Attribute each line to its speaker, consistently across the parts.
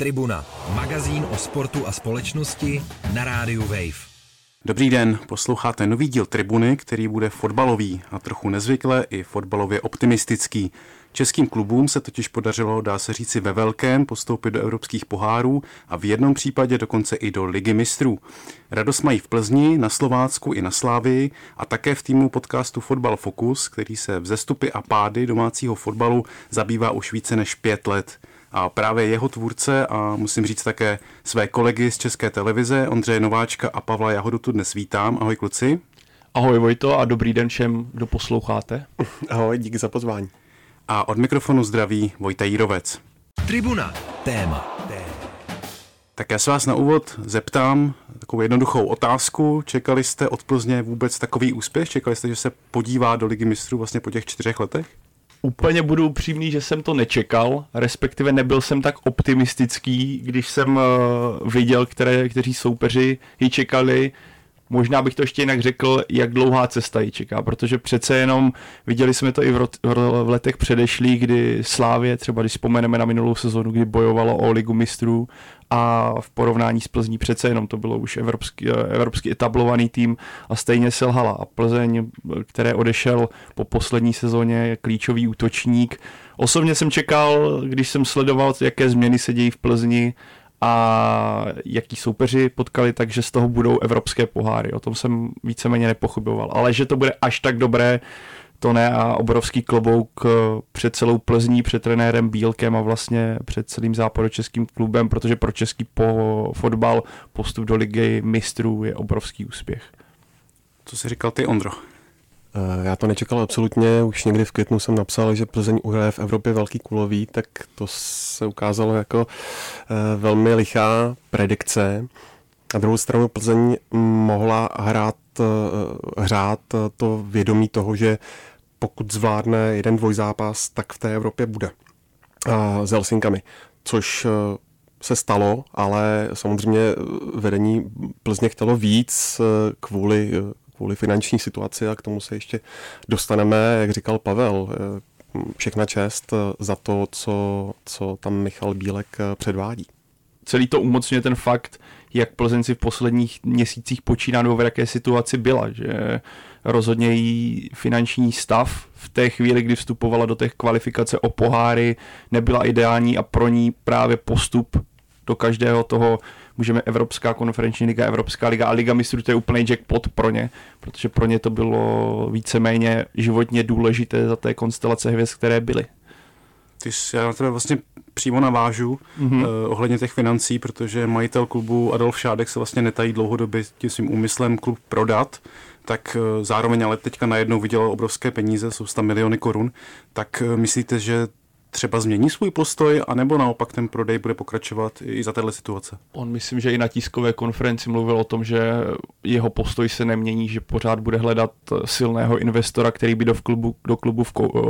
Speaker 1: Tribuna, magazín o sportu a společnosti na rádiu Wave.
Speaker 2: Dobrý den, posloucháte nový díl Tribuny, který bude fotbalový a trochu nezvykle i fotbalově optimistický. Českým klubům se totiž podařilo, dá se říci ve velkém, postoupit do evropských pohárů a v jednom případě dokonce i do ligy mistrů. Radost mají v Plzni, na Slovácku i na Slávii a také v týmu podcastu Fotbal Focus, který se vzestupy a pády domácího fotbalu zabývá už více než pět let. A právě jeho tvůrce a musím říct také své kolegy z České televize, Ondřeje Nováčka a Pavla Jahodu tu dnes vítám. Ahoj kluci.
Speaker 3: Ahoj Vojto a dobrý den všem, kdo posloucháte.
Speaker 4: Ahoj, díky za pozvání.
Speaker 2: A od mikrofonu zdraví Vojta Jírovec.
Speaker 1: Tribuna, téma.
Speaker 2: Tak já se vás na úvod zeptám takovou jednoduchou otázku. Čekali jste od Plzně vůbec takový úspěch? Čekali jste, že se podívá do Ligy mistrů vlastně po těch čtyřech letech?
Speaker 3: Úplně budu upřímný, že jsem to nečekal, respektive nebyl jsem tak optimistický, když jsem uh, viděl, které, kteří soupeři ji čekali. Možná bych to ještě jinak řekl, jak dlouhá cesta ji čeká, protože přece jenom viděli jsme to i v, v letech předešlých, kdy Slávě, třeba když vzpomeneme na minulou sezonu, kdy bojovalo o ligu mistrů a v porovnání s Plzní přece jenom to bylo už evropský, evropský etablovaný tým a stejně selhala. A Plzeň, které odešel po poslední sezóně, klíčový útočník. Osobně jsem čekal, když jsem sledoval, jaké změny se dějí v Plzni, a jaký soupeři potkali, takže z toho budou evropské poháry. O tom jsem víceméně nepochyboval. Ale že to bude až tak dobré, to ne a obrovský klobouk eh, před celou Plzní, před trenérem Bílkem a vlastně před celým západočeským klubem, protože pro český po fotbal postup do ligy mistrů je obrovský úspěch.
Speaker 2: Co jsi říkal ty, Ondro?
Speaker 4: Eh, já to nečekal absolutně, už někdy v květnu jsem napsal, že Plzeň uhraje v Evropě velký kulový, tak to se ukázalo jako eh, velmi lichá predikce. Na druhou stranu Plzeň mohla hrát, hrát to vědomí toho, že pokud zvládne jeden dvojzápas, tak v té Evropě bude s Helsinkami, což se stalo, ale samozřejmě vedení Plzně chtělo víc kvůli, kvůli finanční situaci a k tomu se ještě dostaneme, jak říkal Pavel, všechna čest za to, co, co tam Michal Bílek předvádí.
Speaker 3: Celý to umocňuje ten fakt, jak Plzeň si v posledních měsících počíná nebo v jaké situaci byla, že rozhodně její finanční stav v té chvíli, kdy vstupovala do těch kvalifikace o poháry, nebyla ideální a pro ní právě postup do každého toho můžeme Evropská konferenční liga, Evropská liga a Liga mistrů, to je úplný jackpot pro ně, protože pro ně to bylo víceméně životně důležité za té konstelace hvězd, které byly.
Speaker 2: Ty jsi, já na tebe vlastně přímo navážu mm-hmm. uh, ohledně těch financí, protože majitel klubu Adolf Šádek se vlastně netají dlouhodobě tím svým úmyslem klub prodat, tak uh, zároveň ale teďka najednou vydělal obrovské peníze, jsou 100 miliony korun, tak uh, myslíte, že třeba změní svůj postoj, anebo naopak ten prodej bude pokračovat i za této situace?
Speaker 3: On myslím, že i na tiskové konferenci mluvil o tom, že jeho postoj se nemění, že pořád bude hledat silného investora, který by do klubu, do klubu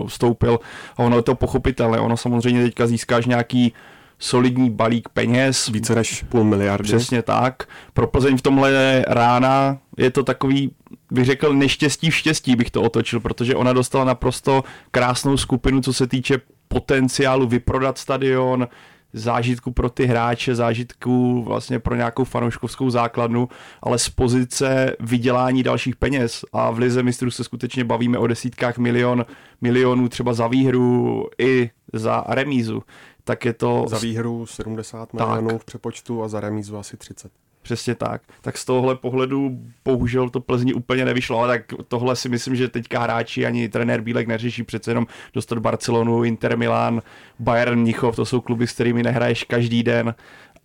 Speaker 3: vstoupil. A ono je to pochopitelné. Ono samozřejmě teďka získáš nějaký solidní balík peněz.
Speaker 4: Více než půl miliardy.
Speaker 3: Přesně tak. Pro Plzeň v tomhle rána je to takový, bych řekl, neštěstí v štěstí bych to otočil, protože ona dostala naprosto krásnou skupinu, co se týče potenciálu vyprodat stadion, zážitku pro ty hráče, zážitku vlastně pro nějakou fanouškovskou základnu, ale z pozice vydělání dalších peněz. A v Lize mistrů se skutečně bavíme o desítkách milion, milionů třeba za výhru i za remízu, tak je to...
Speaker 4: Za výhru 70 milionů v přepočtu a za remízu asi 30.
Speaker 3: Přesně tak. Tak z tohohle pohledu bohužel to Plzni úplně nevyšlo, ale tak tohle si myslím, že teďka hráči ani trenér Bílek neřeší přece jenom dostat Barcelonu, Inter Milan, Bayern Mnichov, to jsou kluby, s kterými nehraješ každý den,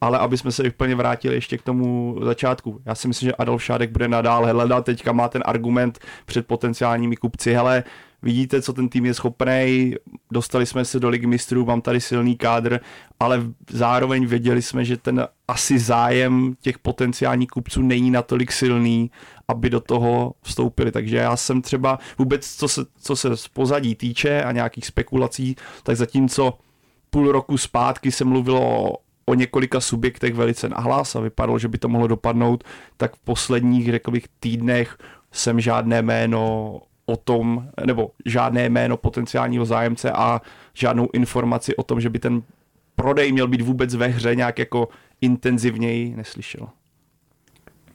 Speaker 3: ale aby jsme se úplně vrátili ještě k tomu začátku. Já si myslím, že Adolf Šádek bude nadále hledat, teďka má ten argument před potenciálními kupci, hele, vidíte, co ten tým je schopný, dostali jsme se do ligy mistrů, mám tady silný kádr, ale zároveň věděli jsme, že ten asi zájem těch potenciálních kupců není natolik silný, aby do toho vstoupili. Takže já jsem třeba vůbec, co se, co se z pozadí týče a nějakých spekulací, tak zatímco půl roku zpátky se mluvilo o několika subjektech velice nahlas a vypadalo, že by to mohlo dopadnout, tak v posledních, řekl bych, týdnech jsem žádné jméno o tom, nebo žádné jméno potenciálního zájemce a žádnou informaci o tom, že by ten prodej měl být vůbec ve hře nějak jako intenzivněji, neslyšel.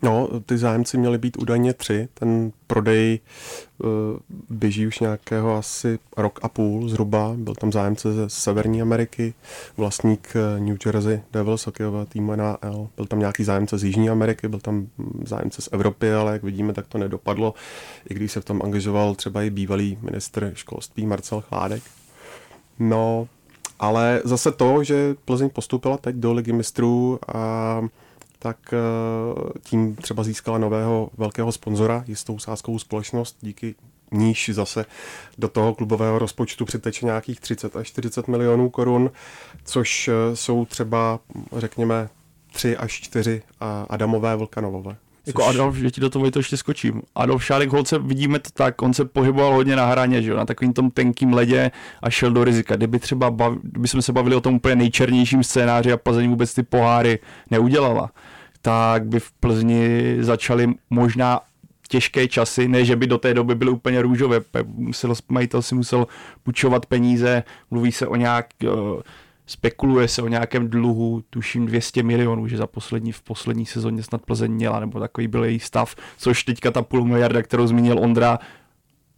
Speaker 4: No, ty zájemci měly být údajně tři. Ten prodej uh, běží už nějakého asi rok a půl zhruba. Byl tam zájemce ze Severní Ameriky, vlastník eh, New Jersey Devils hokejového týmu NHL. Byl tam nějaký zájemce z Jižní Ameriky, byl tam hm, zájemce z Evropy, ale jak vidíme, tak to nedopadlo, i když se v tom angažoval třeba i bývalý ministr školství Marcel Chládek. No, ale zase to, že Plzeň postoupila teď do ligy mistrů a tak eh, tím třeba získala nového velkého sponzora, jistou sázkovou společnost, díky níž zase do toho klubového rozpočtu přiteče nějakých 30 až 40 milionů korun, což eh, jsou třeba, řekněme, 3 až 4 Adamové Vlkanovové.
Speaker 3: Jako Adolf, že ti do toho to ještě skočím. Adolf Šárek holce, vidíme to tak, on se pohyboval hodně na hraně, že jo, na takovým tom tenkým ledě a šel do rizika. Kdyby třeba, bav, kdyby jsme se bavili o tom úplně nejčernějším scénáři a Plzeň vůbec ty poháry neudělala, tak by v Plzni začaly možná těžké časy, ne, že by do té doby byly úplně růžové. Musel, majitel si musel půjčovat peníze, mluví se o nějak, uh, spekuluje se o nějakém dluhu, tuším 200 milionů, že za poslední, v poslední sezóně snad Plzeň měla, nebo takový byl její stav, což teďka ta půl miliarda, kterou zmínil Ondra,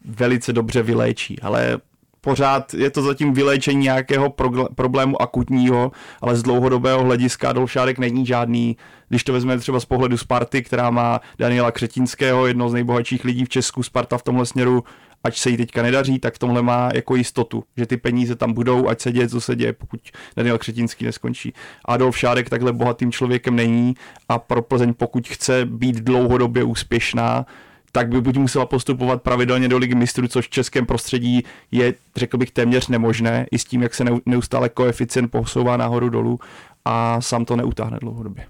Speaker 3: velice dobře vyléčí, ale pořád je to zatím vyléčení nějakého problému akutního, ale z dlouhodobého hlediska Adolf Šárek není žádný, když to vezmeme třeba z pohledu Sparty, která má Daniela Křetinského, jedno z nejbohatších lidí v Česku, Sparta v tomhle směru ať se jí teďka nedaří, tak v tomhle má jako jistotu, že ty peníze tam budou, ať se děje, co se děje, pokud Daniel Křetinský neskončí. Adolf Šárek takhle bohatým člověkem není a pro Plzeň, pokud chce být dlouhodobě úspěšná, tak by buď musela postupovat pravidelně do ligy mistrů, což v českém prostředí je, řekl bych, téměř nemožné, i s tím, jak se neustále koeficient posouvá nahoru dolů a sám to neutáhne dlouhodobě.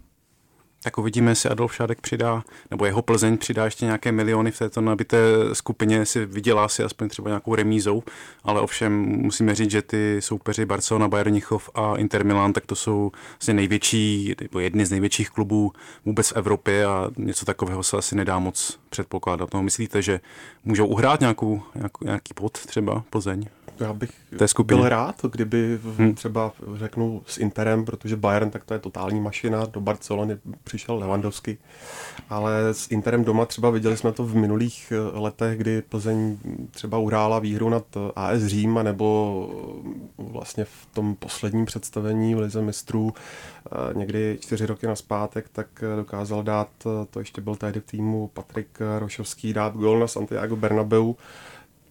Speaker 2: Tak uvidíme, jestli Adolf Šádek přidá, nebo jeho Plzeň přidá ještě nějaké miliony v této nabité skupině, si vydělá si aspoň třeba nějakou remízou, ale ovšem musíme říct, že ty soupeři Barcelona, Bayernichov a Inter Milan, tak to jsou vlastně největší, nebo jedny z největších klubů vůbec v Evropě a něco takového se asi nedá moc předpokládat. No, myslíte, že můžou uhrát nějakou, nějaký pod třeba Plzeň?
Speaker 4: Já bych té skupině. byl rád, kdyby hmm. třeba řeknu s Interem, protože Bayern tak to je totální mašina, do Barcelony přišel Lewandowski, ale s Interem doma třeba viděli jsme to v minulých eh, letech, kdy Plzeň třeba uhrála výhru nad eh, AS Řím, nebo eh, vlastně v tom posledním představení v Lize mistrů někdy čtyři roky naspátek, tak dokázal dát, to ještě byl tehdy v týmu Patrik Rošovský, dát gol na Santiago Bernabeu,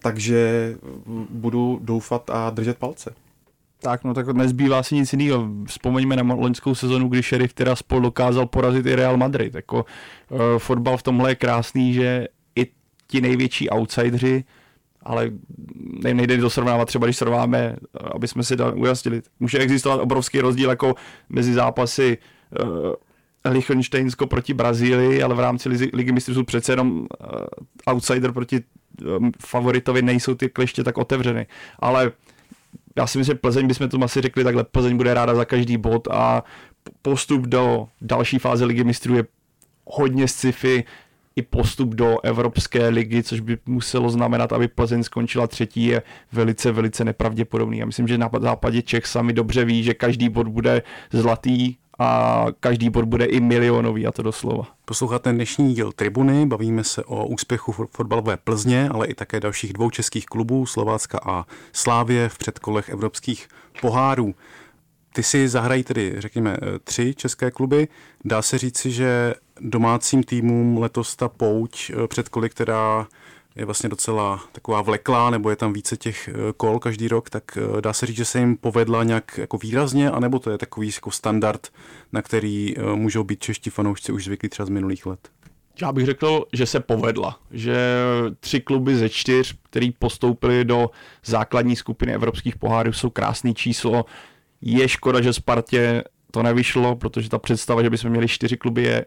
Speaker 4: takže budu doufat a držet palce.
Speaker 3: Tak, no tak nezbývá si nic jiného. Vzpomeňme na loňskou sezonu, kdy Sheriff spolu dokázal porazit i Real Madrid. Jako, uh, fotbal v tomhle je krásný, že i ti největší outsidři, ale nejde to srovnávat třeba, když srovnáme, aby jsme si dali ujasnili. Může existovat obrovský rozdíl jako mezi zápasy uh, Liechtensteinsko proti Brazílii, ale v rámci ligy mistrů jsou přece jenom uh, outsider proti favoritovi nejsou ty kleště tak otevřeny. Ale já si myslím, že Plzeň bychom to asi řekli takhle, Plzeň bude ráda za každý bod a postup do další fáze ligy mistrů je hodně sci-fi, i postup do Evropské ligy, což by muselo znamenat, aby Plzeň skončila třetí, je velice, velice nepravděpodobný. Já myslím, že na západě Čech sami dobře ví, že každý bod bude zlatý a každý bod bude i milionový, a to doslova.
Speaker 2: Posloucháte dnešní díl Tribuny, bavíme se o úspěchu fotbalové Plzně, ale i také dalších dvou českých klubů, Slovácka a Slávě v předkolech evropských pohárů. Ty si zahrají tedy, řekněme, tři české kluby. Dá se říci, že domácím týmům letos ta pouť předkoly, která je vlastně docela taková vleklá, nebo je tam více těch eh, kol každý rok, tak eh, dá se říct, že se jim povedla nějak jako výrazně, anebo to je takový jako standard, na který eh, můžou být čeští fanoušci už zvyklí třeba z minulých let?
Speaker 3: Já bych řekl, že se povedla, že tři kluby ze čtyř, který postoupili do základní skupiny evropských pohárů, jsou krásný číslo. Je škoda, že Spartě to nevyšlo, protože ta představa, že bychom měli čtyři kluby, je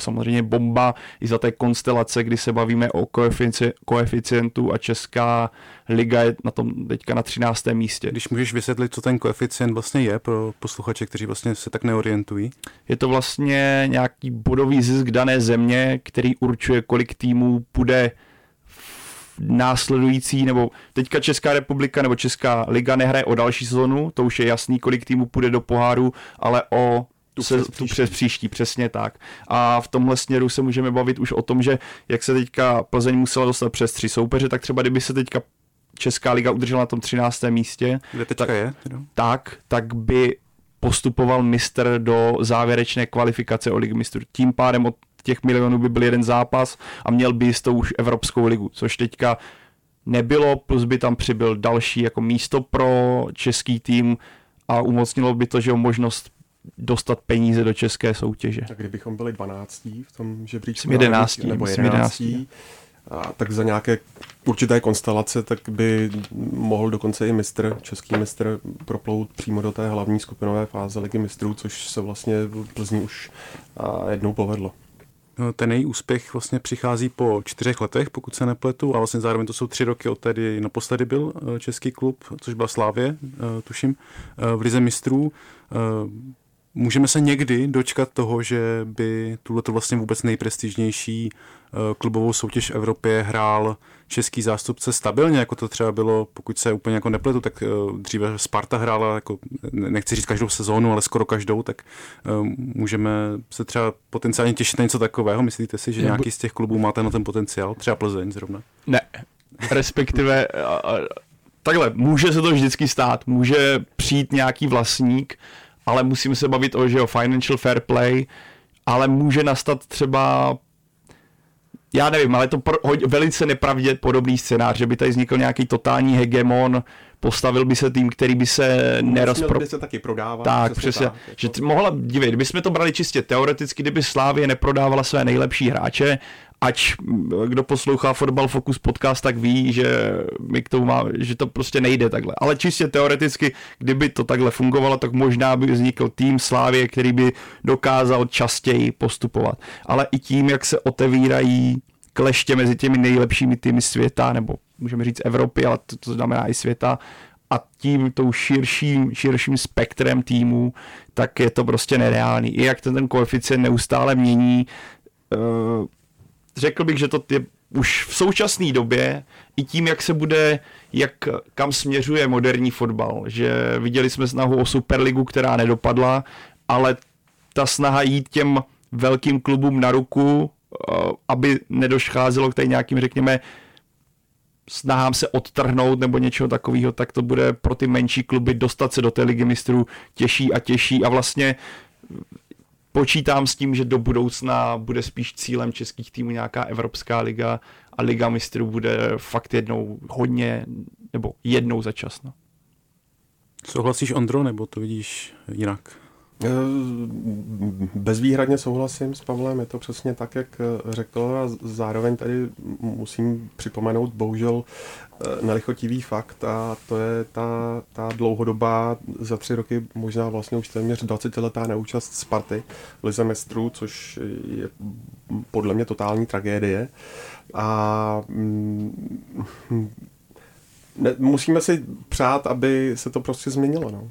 Speaker 3: samozřejmě bomba i za té konstelace, kdy se bavíme o koefici- koeficientu a Česká liga je na tom teďka na 13. místě.
Speaker 2: Když můžeš vysvětlit, co ten koeficient vlastně je pro posluchače, kteří vlastně se tak neorientují?
Speaker 3: Je to vlastně nějaký bodový zisk dané země, který určuje, kolik týmů půjde následující, nebo teďka Česká republika nebo Česká liga nehraje o další sezonu, to už je jasný, kolik týmů půjde do poháru, ale o tu, se, přes, tu přes příští, přesně tak. A v tomhle směru se můžeme bavit už o tom, že jak se teďka Plzeň musela dostat přes tři soupeře, tak třeba kdyby se teďka Česká liga udržela na tom 13. místě,
Speaker 2: Kde teďka
Speaker 3: tak,
Speaker 2: je?
Speaker 3: tak, tak by postupoval mistr do závěrečné kvalifikace o ligu mistrů. Tím pádem od těch milionů by byl jeden zápas a měl by jistou už Evropskou ligu, což teďka nebylo, plus by tam přibyl další jako místo pro český tým a umocnilo by to, že možnost dostat peníze do české soutěže.
Speaker 4: Tak kdybychom byli 12. v tom žebříčku,
Speaker 3: 11.
Speaker 4: nebo 11. 11. A tak za nějaké určité konstelace, tak by mohl dokonce i mistr, český mistr, proplout přímo do té hlavní skupinové fáze ligy mistrů, což se vlastně v Plzni už jednou povedlo.
Speaker 2: No, ten její úspěch vlastně přichází po čtyřech letech, pokud se nepletu, a vlastně zároveň to jsou tři roky od tedy naposledy byl eh, český klub, což byla Slávě, eh, tuším, eh, v Lize mistrů. Můžeme se někdy dočkat toho, že by tuhle vlastně vůbec nejprestižnější Eh, klubovou soutěž v Evropě hrál český zástupce stabilně, jako to třeba bylo, pokud se úplně jako nepletu, tak eh, dříve Sparta hrála, jako, nechci říct každou sezónu, ale skoro každou, tak eh, můžeme se třeba potenciálně těšit na něco takového. Myslíte si, že nějaký z těch klubů má ten, ten potenciál? Třeba Plzeň zrovna?
Speaker 3: Ne, respektive takhle, může se to vždycky stát, může přijít nějaký vlastník, ale musíme se bavit o, že o financial fair play, ale může nastat třeba já nevím, ale to pro, velice nepravděpodobný scénář, že by tady vznikl nějaký totální hegemon, postavil by se tým, který by se nerozpro...
Speaker 4: by se taky prodávat.
Speaker 3: Tak, přesně. Tak, že jako- t- mohla, dívej, kdybychom to brali čistě teoreticky, kdyby Slávě neprodávala své nejlepší hráče ať kdo poslouchá Fotbal Focus podcast, tak ví, že my k tomu má, že to prostě nejde takhle. Ale čistě teoreticky, kdyby to takhle fungovalo, tak možná by vznikl tým Slávě, který by dokázal častěji postupovat. Ale i tím, jak se otevírají kleště mezi těmi nejlepšími týmy světa, nebo můžeme říct Evropy, ale to, to znamená i světa, a tím tou širším, širším spektrem týmů, tak je to prostě nereálný. I jak ten, ten koeficient neustále mění, uh, řekl bych, že to je už v současné době i tím, jak se bude, jak kam směřuje moderní fotbal, že viděli jsme snahu o Superligu, která nedopadla, ale ta snaha jít těm velkým klubům na ruku, eh, aby nedošcházelo k tady nějakým, řekněme, snahám se odtrhnout nebo něčeho takového, tak to bude pro ty menší kluby dostat se do té ligy mistrů těžší a těžší. A vlastně počítám s tím, že do budoucna bude spíš cílem českých týmů nějaká Evropská liga a Liga mistrů bude fakt jednou hodně, nebo jednou za čas. No.
Speaker 2: Souhlasíš, Ondro, nebo to vidíš jinak?
Speaker 4: Eh, bezvýhradně souhlasím s Pavlem, je to přesně tak, jak eh, řekl a zároveň tady musím připomenout bohužel eh, nelichotivý fakt a to je ta, ta dlouhodobá za tři roky možná vlastně už téměř 20 letá neúčast Sparty v Lize mistrů, což je podle mě totální tragédie a mm, ne, musíme si přát, aby se to prostě změnilo. No.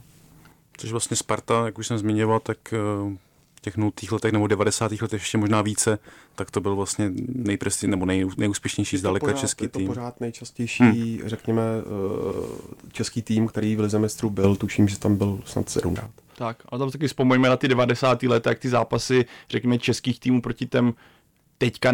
Speaker 2: Což vlastně Sparta, jak už jsem zmiňoval, tak eh, v těch nultých letech nebo 90. letech ještě možná více, tak to byl vlastně nejpresti, nebo nej, nejúspěšnější zdaleka pořád, český tým.
Speaker 4: Je to pořád nejčastější, hmm. řekněme, eh, český tým, který v Lize mistrů byl, tuším, že tam byl snad sedmkrát.
Speaker 3: Tak, ale tam taky vzpomeňme na ty 90. leta, jak ty zápasy, řekněme, českých týmů proti těm teďka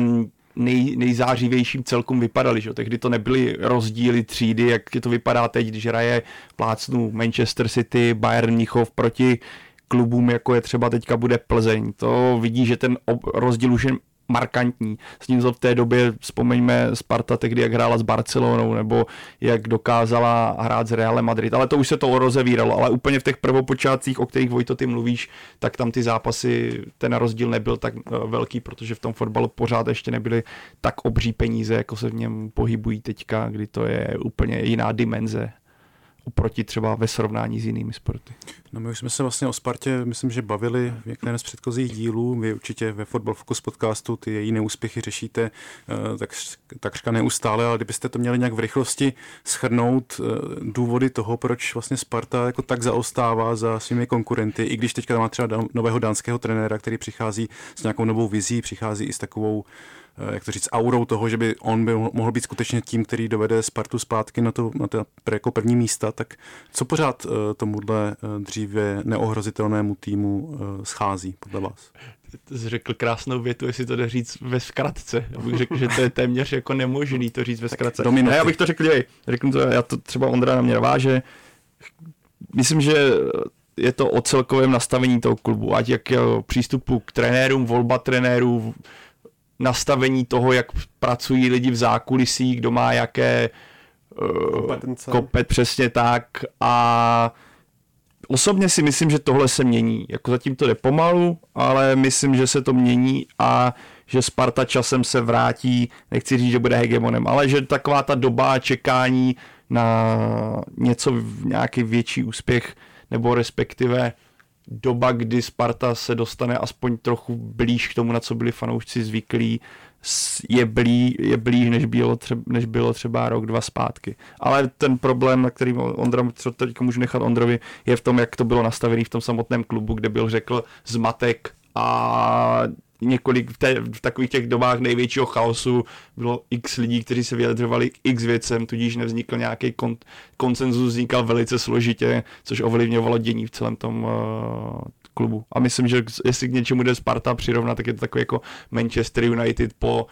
Speaker 3: nej, nejzářivějším celkům vypadaly. Že? Tehdy to nebyly rozdíly třídy, jak to vypadá teď, když hraje plácnu Manchester City, Bayern Mnichov proti klubům, jako je třeba teďka bude Plzeň. To vidí, že ten rozdíl už je markantní. S ním v té době, vzpomeňme Sparta tehdy, jak hrála s Barcelonou, nebo jak dokázala hrát s Realem Madrid, ale to už se to rozevíralo, ale úplně v těch prvopočátcích, o kterých Vojto ty mluvíš, tak tam ty zápasy, ten rozdíl nebyl tak eh, velký, protože v tom fotbalu pořád ještě nebyly tak obří peníze, jako se v něm pohybují teďka, kdy to je úplně jiná dimenze oproti třeba ve srovnání s jinými sporty.
Speaker 2: No my už jsme se vlastně o Spartě, myslím, že bavili v některém z předchozích dílů. Vy určitě ve Football Focus podcastu ty její neúspěchy řešíte eh, tak, takřka neustále, ale kdybyste to měli nějak v rychlosti schrnout eh, důvody toho, proč vlastně Sparta jako tak zaostává za svými konkurenty, i když teďka má třeba nového dánského trenéra, který přichází s nějakou novou vizí, přichází i s takovou jak to říct, aurou toho, že by on by mohl být skutečně tím, který dovede Spartu zpátky na to, na to jako první místa, tak co pořád tomuhle dříve neohrozitelnému týmu schází podle vás?
Speaker 3: jsi řekl krásnou větu, jestli to jde říct ve zkratce. Já bych řekl, že to je téměř jako nemožný to říct ve zkratce. Ne, já bych to řekl, dělej, řeknu to, já to třeba Ondra na mě naváže. Myslím, že je to o celkovém nastavení toho klubu, ať jak přístupu k trenérům, volba trenérů, nastavení toho, jak pracují lidi v zákulisí, kdo má jaké
Speaker 4: eh, kompetence.
Speaker 3: Kopet, přesně tak a osobně si myslím, že tohle se mění. Jako zatím to jde pomalu, ale myslím, že se to mění a že Sparta časem se vrátí, nechci říct, že bude hegemonem, ale že taková ta doba čekání na něco, nějaký větší úspěch, nebo respektive doba, kdy Sparta se dostane aspoň trochu blíž k tomu, na co byli fanoušci zvyklí, je, blí, je blíž, než bylo, třeba, než bylo třeba rok, dva zpátky. Ale ten problém, na který Ondra, co teď můžu nechat Ondrovi, je v tom, jak to bylo nastavené v tom samotném klubu, kde byl řekl zmatek a několik v, té, v takových těch dobách největšího chaosu bylo x lidí, kteří se vyjadřovali k x věcem, tudíž nevznikl nějaký kon, konsenzus, vznikal velice složitě, což ovlivňovalo dění v celém tom uh, klubu. A myslím, že jestli k něčemu jde Sparta přirovnat, tak je to takový jako Manchester United po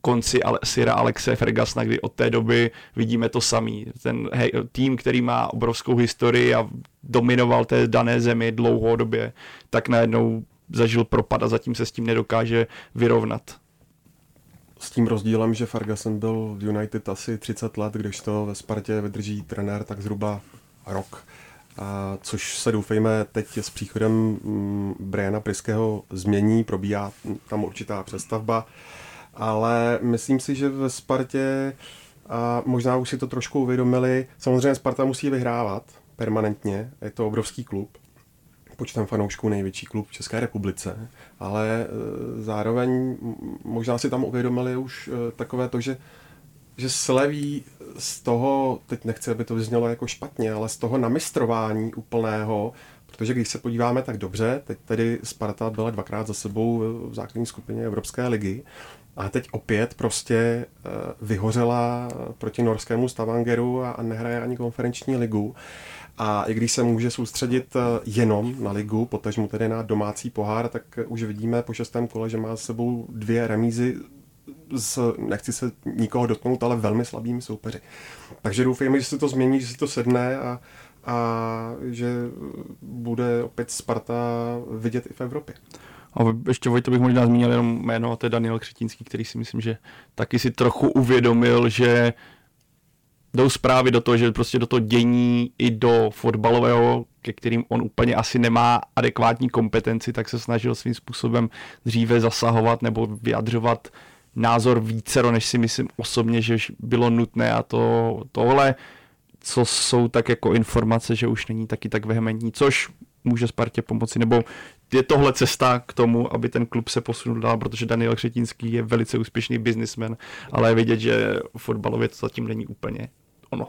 Speaker 3: konci Sira Alexe Fergasna, kdy od té doby vidíme to samý. Ten hej, tým, který má obrovskou historii a dominoval té dané zemi dlouhodobě, tak najednou zažil propad a zatím se s tím nedokáže vyrovnat.
Speaker 4: S tím rozdílem, že Ferguson byl v United asi 30 let, když to ve Spartě vydrží trenér tak zhruba rok. A což se doufejme teď s příchodem mm, Briana Priského změní, probíhá tam určitá přestavba, ale myslím si, že ve Spartě a možná už si to trošku uvědomili. Samozřejmě Sparta musí vyhrávat permanentně, je to obrovský klub, počtem fanoušků největší klub v České republice, ale e, zároveň možná si tam uvědomili už e, takové to, že že sleví z toho, teď nechci, aby to vyznělo jako špatně, ale z toho namistrování úplného, protože když se podíváme tak dobře, teď tedy Sparta byla dvakrát za sebou v základní skupině Evropské ligy, a teď opět prostě e, vyhořela proti norskému Stavangeru a nehraje ani konferenční ligu. A i když se může soustředit eh, jenom na ligu, potažmu tedy na domácí pohár, tak už vidíme po šestém kole, že má s sebou dvě remízy s, nechci se nikoho dotknout, ale velmi slabými soupeři. Takže doufejme, že se to změní, že se to sedne a, a že bude opět Sparta vidět i v Evropě.
Speaker 3: A ještě Vojto bych možná zmínil jenom jméno, a to je Daniel Křetínský, který si myslím, že taky si trochu uvědomil, že jdou zprávy do toho, že prostě do toho dění i do fotbalového, ke kterým on úplně asi nemá adekvátní kompetenci, tak se snažil svým způsobem dříve zasahovat nebo vyjadřovat názor vícero, než si myslím osobně, že bylo nutné. A to, tohle, co jsou tak jako informace, že už není taky tak vehementní, což může Spartě pomoci, nebo je tohle cesta k tomu, aby ten klub se posunul dál, protože Daniel Křetínský je velice úspěšný biznismen, ale je vidět, že fotbalově to zatím není úplně ono.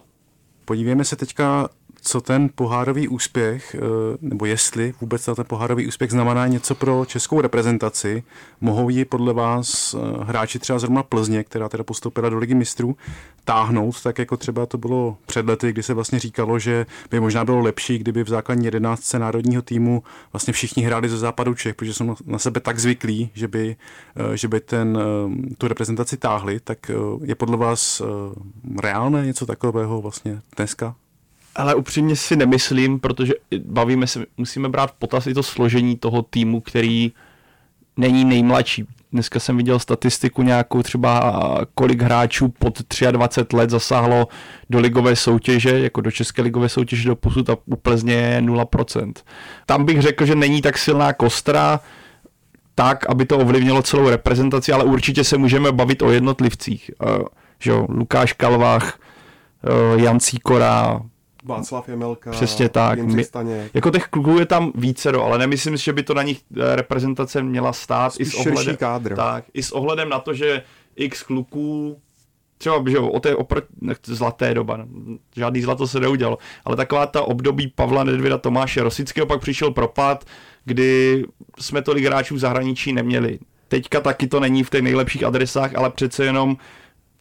Speaker 2: Podívejme se teďka co ten pohárový úspěch, eh, nebo jestli vůbec ten pohárový úspěch znamená něco pro českou reprezentaci. Mohou ji podle vás eh, hráči třeba zrovna Plzně, která teda postoupila do ligy mistrů, táhnout, tak jako třeba to bylo před lety, kdy se vlastně říkalo, že by možná bylo lepší, kdyby v základní jedenáctce národního týmu vlastně všichni hráli ze západu Čech, protože jsou na sebe tak zvyklí, že by, eh, že by ten, tu reprezentaci táhli, tak je podle vás reálné něco takového vlastně dneska?
Speaker 3: Ale upřímně si nemyslím, protože bavíme se, musíme brát v potaz i to složení toho týmu, který není nejmladší. Dneska jsem viděl statistiku nějakou třeba, kolik hráčů pod 23 let zasáhlo do ligové soutěže, jako do české ligové soutěže do posud a u Plzně je 0%. Tam bych řekl, že není tak silná kostra, tak, aby to ovlivnilo celou reprezentaci, ale určitě se můžeme bavit o jednotlivcích. Že jo, Lukáš Kalvách, Jan Cíkora,
Speaker 4: Václav Jemelka,
Speaker 3: Přesně tak.
Speaker 4: My,
Speaker 3: jako těch kluků je tam více, ale nemyslím si, že by to na nich eh, reprezentace měla stát
Speaker 4: Spíš
Speaker 3: i s, ohledem,
Speaker 4: kádr.
Speaker 3: tak, i s ohledem na to, že x kluků třeba, že o té opr- zlaté doba, no, žádný zlato se neudělal, ale taková ta období Pavla Nedvěda, Tomáše Rosického, pak přišel propad, kdy jsme tolik hráčů v zahraničí neměli. teďka taky to není v těch nejlepších adresách, ale přece jenom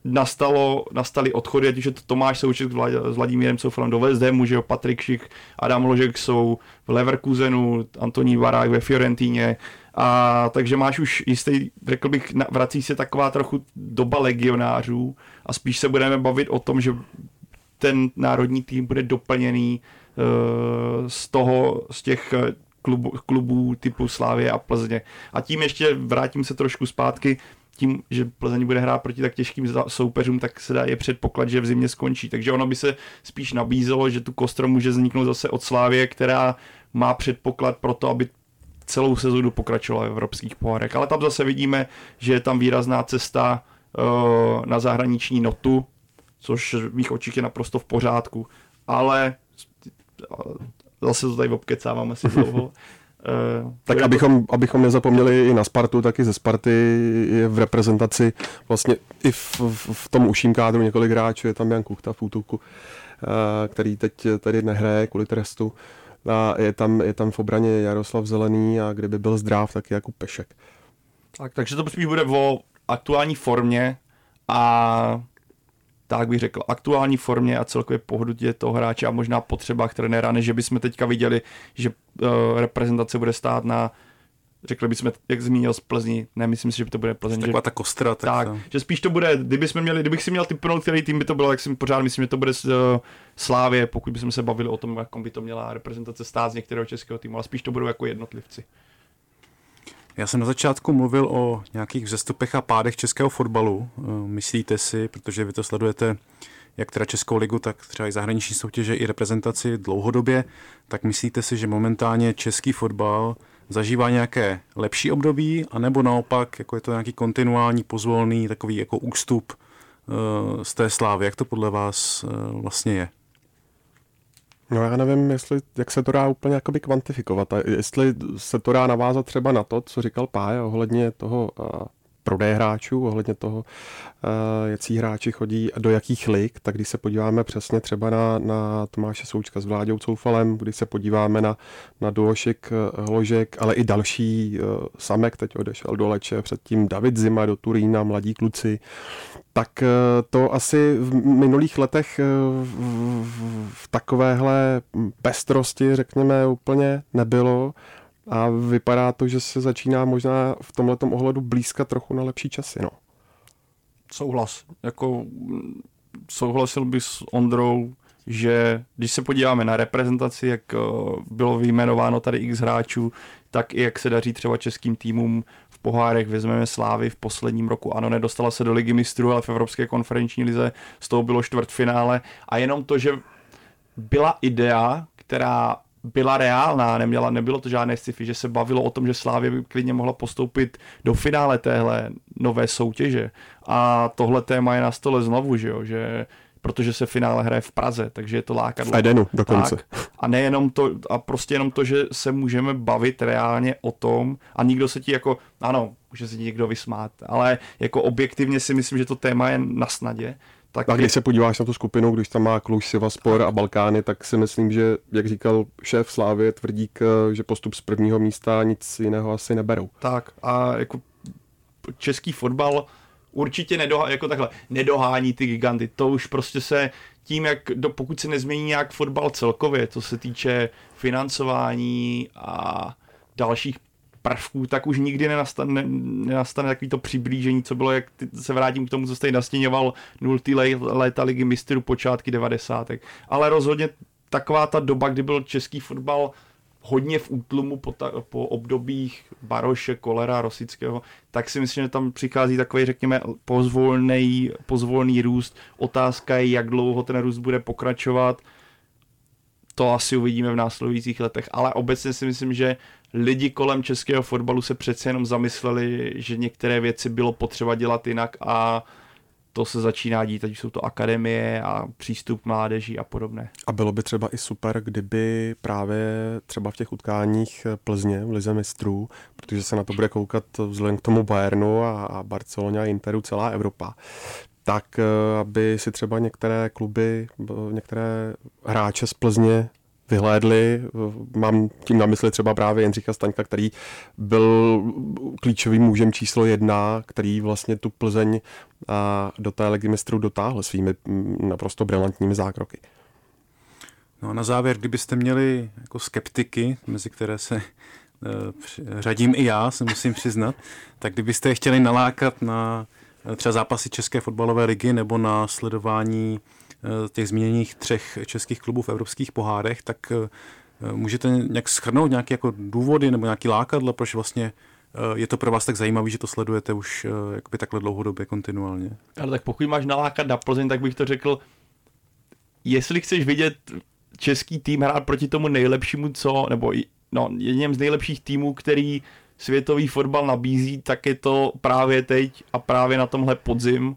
Speaker 3: nastalo, nastaly odchody, ať už je to Tomáš Souček s Vladimírem Soufalem do West Hamu, že jo, Patrik Šik, Adam Ložek jsou v Leverkusenu, Antoní Varák ve Fiorentíně, a takže máš už jistý, řekl bych, vrací se taková trochu doba legionářů a spíš se budeme bavit o tom, že ten národní tým bude doplněný uh, z toho, z těch eh, klubů, klubů typu Slávě a Plzně. A tím ještě vrátím se trošku zpátky, tím, že Plzeň bude hrát proti tak těžkým soupeřům, tak se dá je předpoklad, že v zimě skončí. Takže ono by se spíš nabízelo, že tu kostro může vzniknout zase od Slávě, která má předpoklad pro to, aby celou sezónu pokračovala v evropských pohárech. Ale tam zase vidíme, že je tam výrazná cesta uh, na zahraniční notu, což v mých očích je naprosto v pořádku. Ale zase to tady obkecávám asi dlouho.
Speaker 4: Uh, tak abychom, abychom nezapomněli i na Spartu, taky ze Sparty je v reprezentaci vlastně i v, v, tom uším kádru několik hráčů, je tam Jan Kuchta v útoku, uh, který teď tady nehraje kvůli trestu a je tam, je tam v obraně Jaroslav Zelený a kdyby byl zdrav, tak je jako Pešek.
Speaker 3: Tak, takže to spíš bude o aktuální formě a tak bych řekl, aktuální formě a celkově pohodlně toho hráče a možná potřebách trenéra, než že bychom teďka viděli, že uh, reprezentace bude stát na řekli bychom, jak zmínil z Plzni, ne, myslím si, že by to bude Plzeň.
Speaker 2: Taková že, ta kostra.
Speaker 3: Tak, tak že spíš to bude, kdybychom měli, kdybych si měl typnout, který tým by to bylo, tak si pořád myslím, že to bude uh, Slávě, pokud bychom se bavili o tom, jak by to měla reprezentace stát z některého českého týmu, ale spíš to budou jako jednotlivci.
Speaker 2: Já jsem na začátku mluvil o nějakých vzestupech a pádech českého fotbalu. Eh, myslíte si, protože vy to sledujete jak teda Českou ligu, tak třeba i zahraniční soutěže, i reprezentaci dlouhodobě, tak myslíte si, že momentálně český fotbal zažívá nějaké lepší období, anebo naopak, jako je to nějaký kontinuální, pozvolný, takový jako ústup uh, z té slávy. Jak to podle vás uh, vlastně je?
Speaker 4: No já nevím, jestli, jak se to dá úplně jakoby kvantifikovat. A jestli se to dá navázat třeba na to, co říkal Pája ohledně toho uh, prodej hráčů, ohledně toho, eh, jaký hráči chodí do jakých lig, tak když se podíváme přesně třeba na, na Tomáše Součka s Vláďou Coufalem, když se podíváme na, na Duošek, eh, Hložek, ale i další, eh, Samek teď odešel do Leče, předtím David Zima do Turína, mladí kluci, tak to asi v minulých letech v, v takovéhle pestrosti, řekněme, úplně nebylo a vypadá to, že se začíná možná v tomhle ohledu blízka trochu na lepší časy. No.
Speaker 3: Souhlas. Jako, souhlasil bych s Ondrou, že když se podíváme na reprezentaci, jak eh, bylo vyjmenováno tady x hráčů, tak i jak se daří třeba českým týmům v pohárech, vezmeme Slávy v posledním roku, ano, nedostala se do ligy mistrů, ale v Evropské konferenční lize z toho bylo čtvrtfinále a jenom to, že byla idea, která byla reálná, neměla, nebylo to žádné sci-fi, že se bavilo o tom, že Slávě by klidně mohla postoupit do finále téhle nové soutěže. A tohle téma je na stole znovu, že jo, že protože se finále hraje v Praze, takže je to lákadlo.
Speaker 4: V Edenu dokonce.
Speaker 3: Tak, a nejenom to, a prostě jenom to, že se můžeme bavit reálně o tom a nikdo se ti jako, ano, může se ti někdo vysmát, ale jako objektivně si myslím, že to téma je na snadě
Speaker 4: tak a když se podíváš na tu skupinu, když tam má Kluž, Sivaspor a Balkány, tak si myslím, že, jak říkal šéf Slávy Tvrdík, že postup z prvního místa nic jiného asi neberou.
Speaker 3: Tak a jako český fotbal určitě nedohá, jako takhle, nedohání ty giganty. To už prostě se tím, jak do, pokud se nezmění nějak fotbal celkově, co se týče financování a dalších prvků, tak už nikdy nenastane, nenastane takový to přiblížení, co bylo, jak se vrátím k tomu, co jste nastěňoval nultý léta ligy mistrů počátky 90. Ale rozhodně taková ta doba, kdy byl český fotbal hodně v útlumu po, ta, po obdobích Baroše, Kolera, Rosického, tak si myslím, že tam přichází takový, řekněme, pozvolný, pozvolný růst. Otázka je, jak dlouho ten růst bude pokračovat. To asi uvidíme v následujících letech, ale obecně si myslím, že lidi kolem českého fotbalu se přece jenom zamysleli, že některé věci bylo potřeba dělat jinak a to se začíná dít, ať jsou to akademie a přístup mládeží a podobné.
Speaker 4: A bylo by třeba i super, kdyby právě třeba v těch utkáních Plzně v Lize mistrů, protože se na to bude koukat vzhledem k tomu Bayernu a, Barceloně a Interu celá Evropa, tak eh, aby si třeba některé kluby, některé hráče z Plzně vyhlédli. Mám tím na mysli třeba právě Jindřicha Staňka, který byl klíčovým mužem číslo jedna, který vlastně tu Plzeň do té ligy mistrů dotáhl svými naprosto brilantními zákroky.
Speaker 2: No a na závěr, kdybyste měli jako skeptiky, mezi které se eh, řadím i já, se musím přiznat, tak kdybyste je chtěli nalákat na eh, třeba zápasy České fotbalové ligy nebo na sledování těch zmíněných třech českých klubů v evropských pohárech, tak můžete nějak schrnout nějaké jako důvody nebo nějaký lákadla, proč vlastně je to pro vás tak zajímavé, že to sledujete už jakoby takhle dlouhodobě kontinuálně?
Speaker 3: Ale tak pokud máš nalákat na Plzeň, tak bych to řekl, jestli chceš vidět český tým hrát proti tomu nejlepšímu, co, nebo no, jedním z nejlepších týmů, který světový fotbal nabízí, tak je to právě teď a právě na tomhle podzim.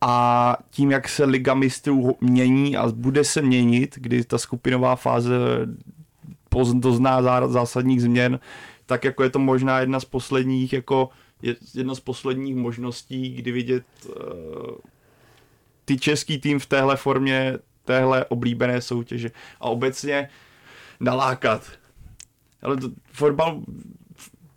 Speaker 3: A tím, jak se Liga mistrů mění a bude se měnit, kdy ta skupinová fáze dozná zásadních změn, tak jako je to možná jedna z posledních, jako jedna z posledních možností, kdy vidět uh, ty český tým v téhle formě téhle oblíbené soutěže a obecně nalákat. Ale to, fotbal,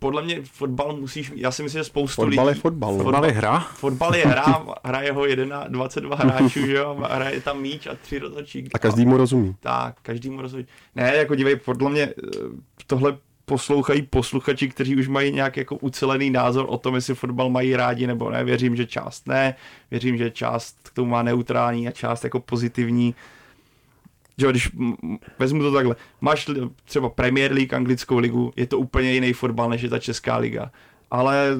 Speaker 3: podle mě fotbal musíš, já si myslím, že spoustu
Speaker 2: fotbal
Speaker 3: lidí...
Speaker 2: Je fotbal, fotbal je hra.
Speaker 3: Fotbal je hra, hraje ho 1, 22 hráčů, že jo, hraje tam míč a tři rozhodčí.
Speaker 4: A každý mu rozumí.
Speaker 3: Tak, každý mu rozumí. Ne, jako dívej, podle mě eh, tohle poslouchají posluchači, kteří už mají nějak jako ucelený názor o tom, jestli fotbal mají rádi nebo ne. Věřím, že část ne. Věřím, že část k tomu má neutrální a část jako pozitivní. Že když vezmu to takhle, máš třeba Premier League, anglickou ligu, je to úplně jiný fotbal, než je ta česká liga. Ale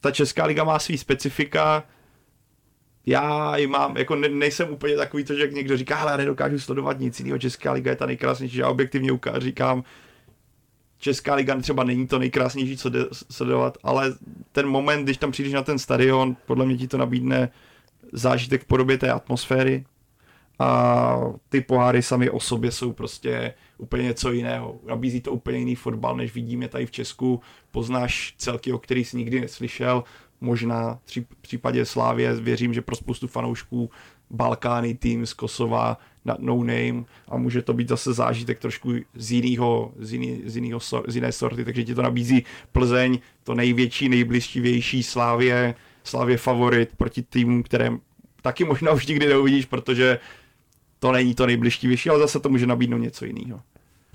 Speaker 3: ta česká liga má svý specifika, já ji mám, jako ne, nejsem úplně takový to, že jak někdo říká, ale já nedokážu sledovat nic jiného, Česká liga je ta nejkrásnější, já objektivně říkám, Česká liga třeba není to nejkrásnější, co jde sledovat, ale ten moment, když tam přijdeš na ten stadion, podle mě ti to nabídne zážitek v podobě té atmosféry a ty poháry sami o sobě jsou prostě úplně něco jiného. Nabízí to úplně jiný fotbal, než vidíme tady v Česku. Poznáš celky, o který jsi nikdy neslyšel. Možná v případě Slávě věřím, že pro spoustu fanoušků Balkány tým z Kosova na no name a může to být zase zážitek trošku z jiného, z, jiný, z, jiného, z jiné sorty, takže ti to nabízí Plzeň, to největší, nejbližší Slávě, Slávě favorit proti týmům, které taky možná už nikdy neuvidíš, protože to není to nejbližší ale zase to může nabídnout něco jiného.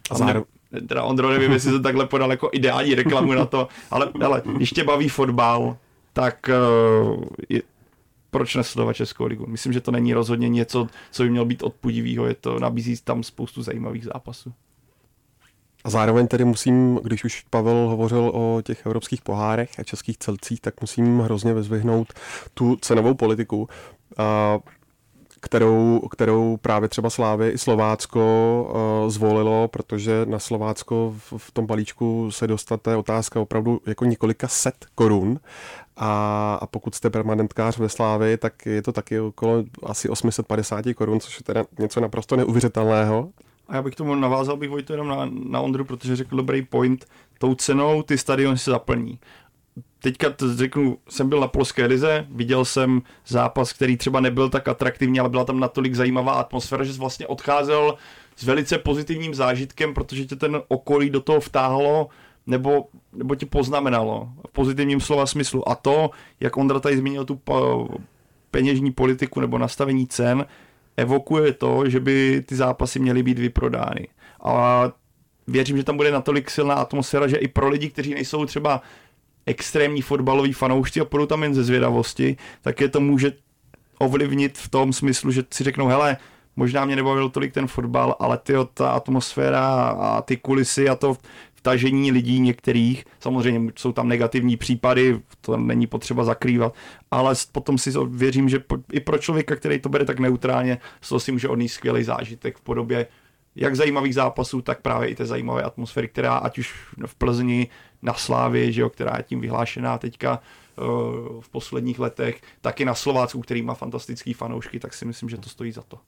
Speaker 3: A zároveň... Teda Ondro, nevím, jestli se takhle podal jako ideální reklamu na to, ale, ale když tě baví fotbal, tak uh, je, proč nesledovat Českou ligu. Myslím, že to není rozhodně něco, co by mělo být odpudivého, je to, nabízí tam spoustu zajímavých zápasů.
Speaker 4: A zároveň tedy musím, když už Pavel hovořil o těch evropských pohárech a českých celcích, tak musím hrozně vyzvihnout tu cenovou politiku, kterou, kterou právě třeba Slávy i Slovácko zvolilo, protože na Slovácko v tom balíčku se dostat, to je otázka opravdu jako několika set korun a, a pokud jste permanentkář ve Slávi, tak je to taky okolo asi 850 korun, což je teda něco naprosto neuvěřitelného.
Speaker 3: A já bych tomu navázal bych Vojto jenom na, na Ondru, protože řekl dobrý point. Tou cenou ty stadiony se zaplní. Teďka to řeknu, jsem byl na polské lize, viděl jsem zápas, který třeba nebyl tak atraktivní, ale byla tam natolik zajímavá atmosféra, že jsi vlastně odcházel s velice pozitivním zážitkem, protože tě ten okolí do toho vtáhlo nebo, nebo ti poznamenalo v pozitivním slova smyslu. A to, jak Ondra tady zmínil tu peněžní politiku nebo nastavení cen, evokuje to, že by ty zápasy měly být vyprodány. A věřím, že tam bude natolik silná atmosféra, že i pro lidi, kteří nejsou třeba extrémní fotbaloví fanoušci a půjdou tam jen ze zvědavosti, tak je to může ovlivnit v tom smyslu, že si řeknou, hele, možná mě nebavil tolik ten fotbal, ale ty ta atmosféra a ty kulisy a to vtažení lidí některých, samozřejmě jsou tam negativní případy, to není potřeba zakrývat, ale potom si věřím, že i pro člověka, který to bere tak neutrálně, to si může odníst skvělý zážitek v podobě jak zajímavých zápasů, tak právě i té zajímavé atmosféry, která ať už v Plzni, na Slávě, že jo, která je tím vyhlášená teďka uh, v posledních letech, taky na Slovácku, který má fantastický fanoušky, tak si myslím, že to stojí za to.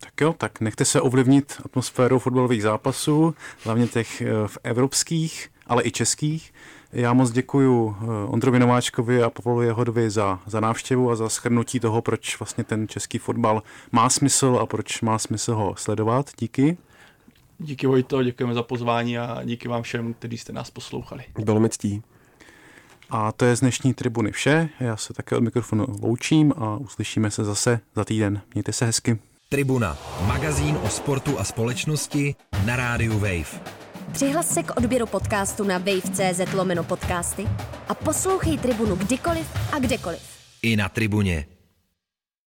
Speaker 2: Tak jo, tak nechte se ovlivnit atmosférou fotbalových zápasů, hlavně těch eh, v evropských, ale i českých. Já moc děkuji eh, Ondrovi Nováčkovi a Pavlu Jehodovi za, za návštěvu a za schrnutí toho, proč vlastně ten český fotbal má smysl a proč má smysl ho sledovat. Díky.
Speaker 3: Díky Vojto, děkujeme za pozvání a díky vám všem, kteří jste nás poslouchali.
Speaker 4: Bylo mi ctí.
Speaker 2: A to je z dnešní tribuny vše. Já se také od mikrofonu loučím a uslyšíme se zase za týden. Mějte se hezky.
Speaker 1: Tribuna, magazín o sportu a společnosti na rádiu Wave.
Speaker 5: Přihlas se k odběru podcastu na wave.cz lomeno podcasty a poslouchej Tribunu kdykoliv a kdekoliv.
Speaker 1: I na tribuně.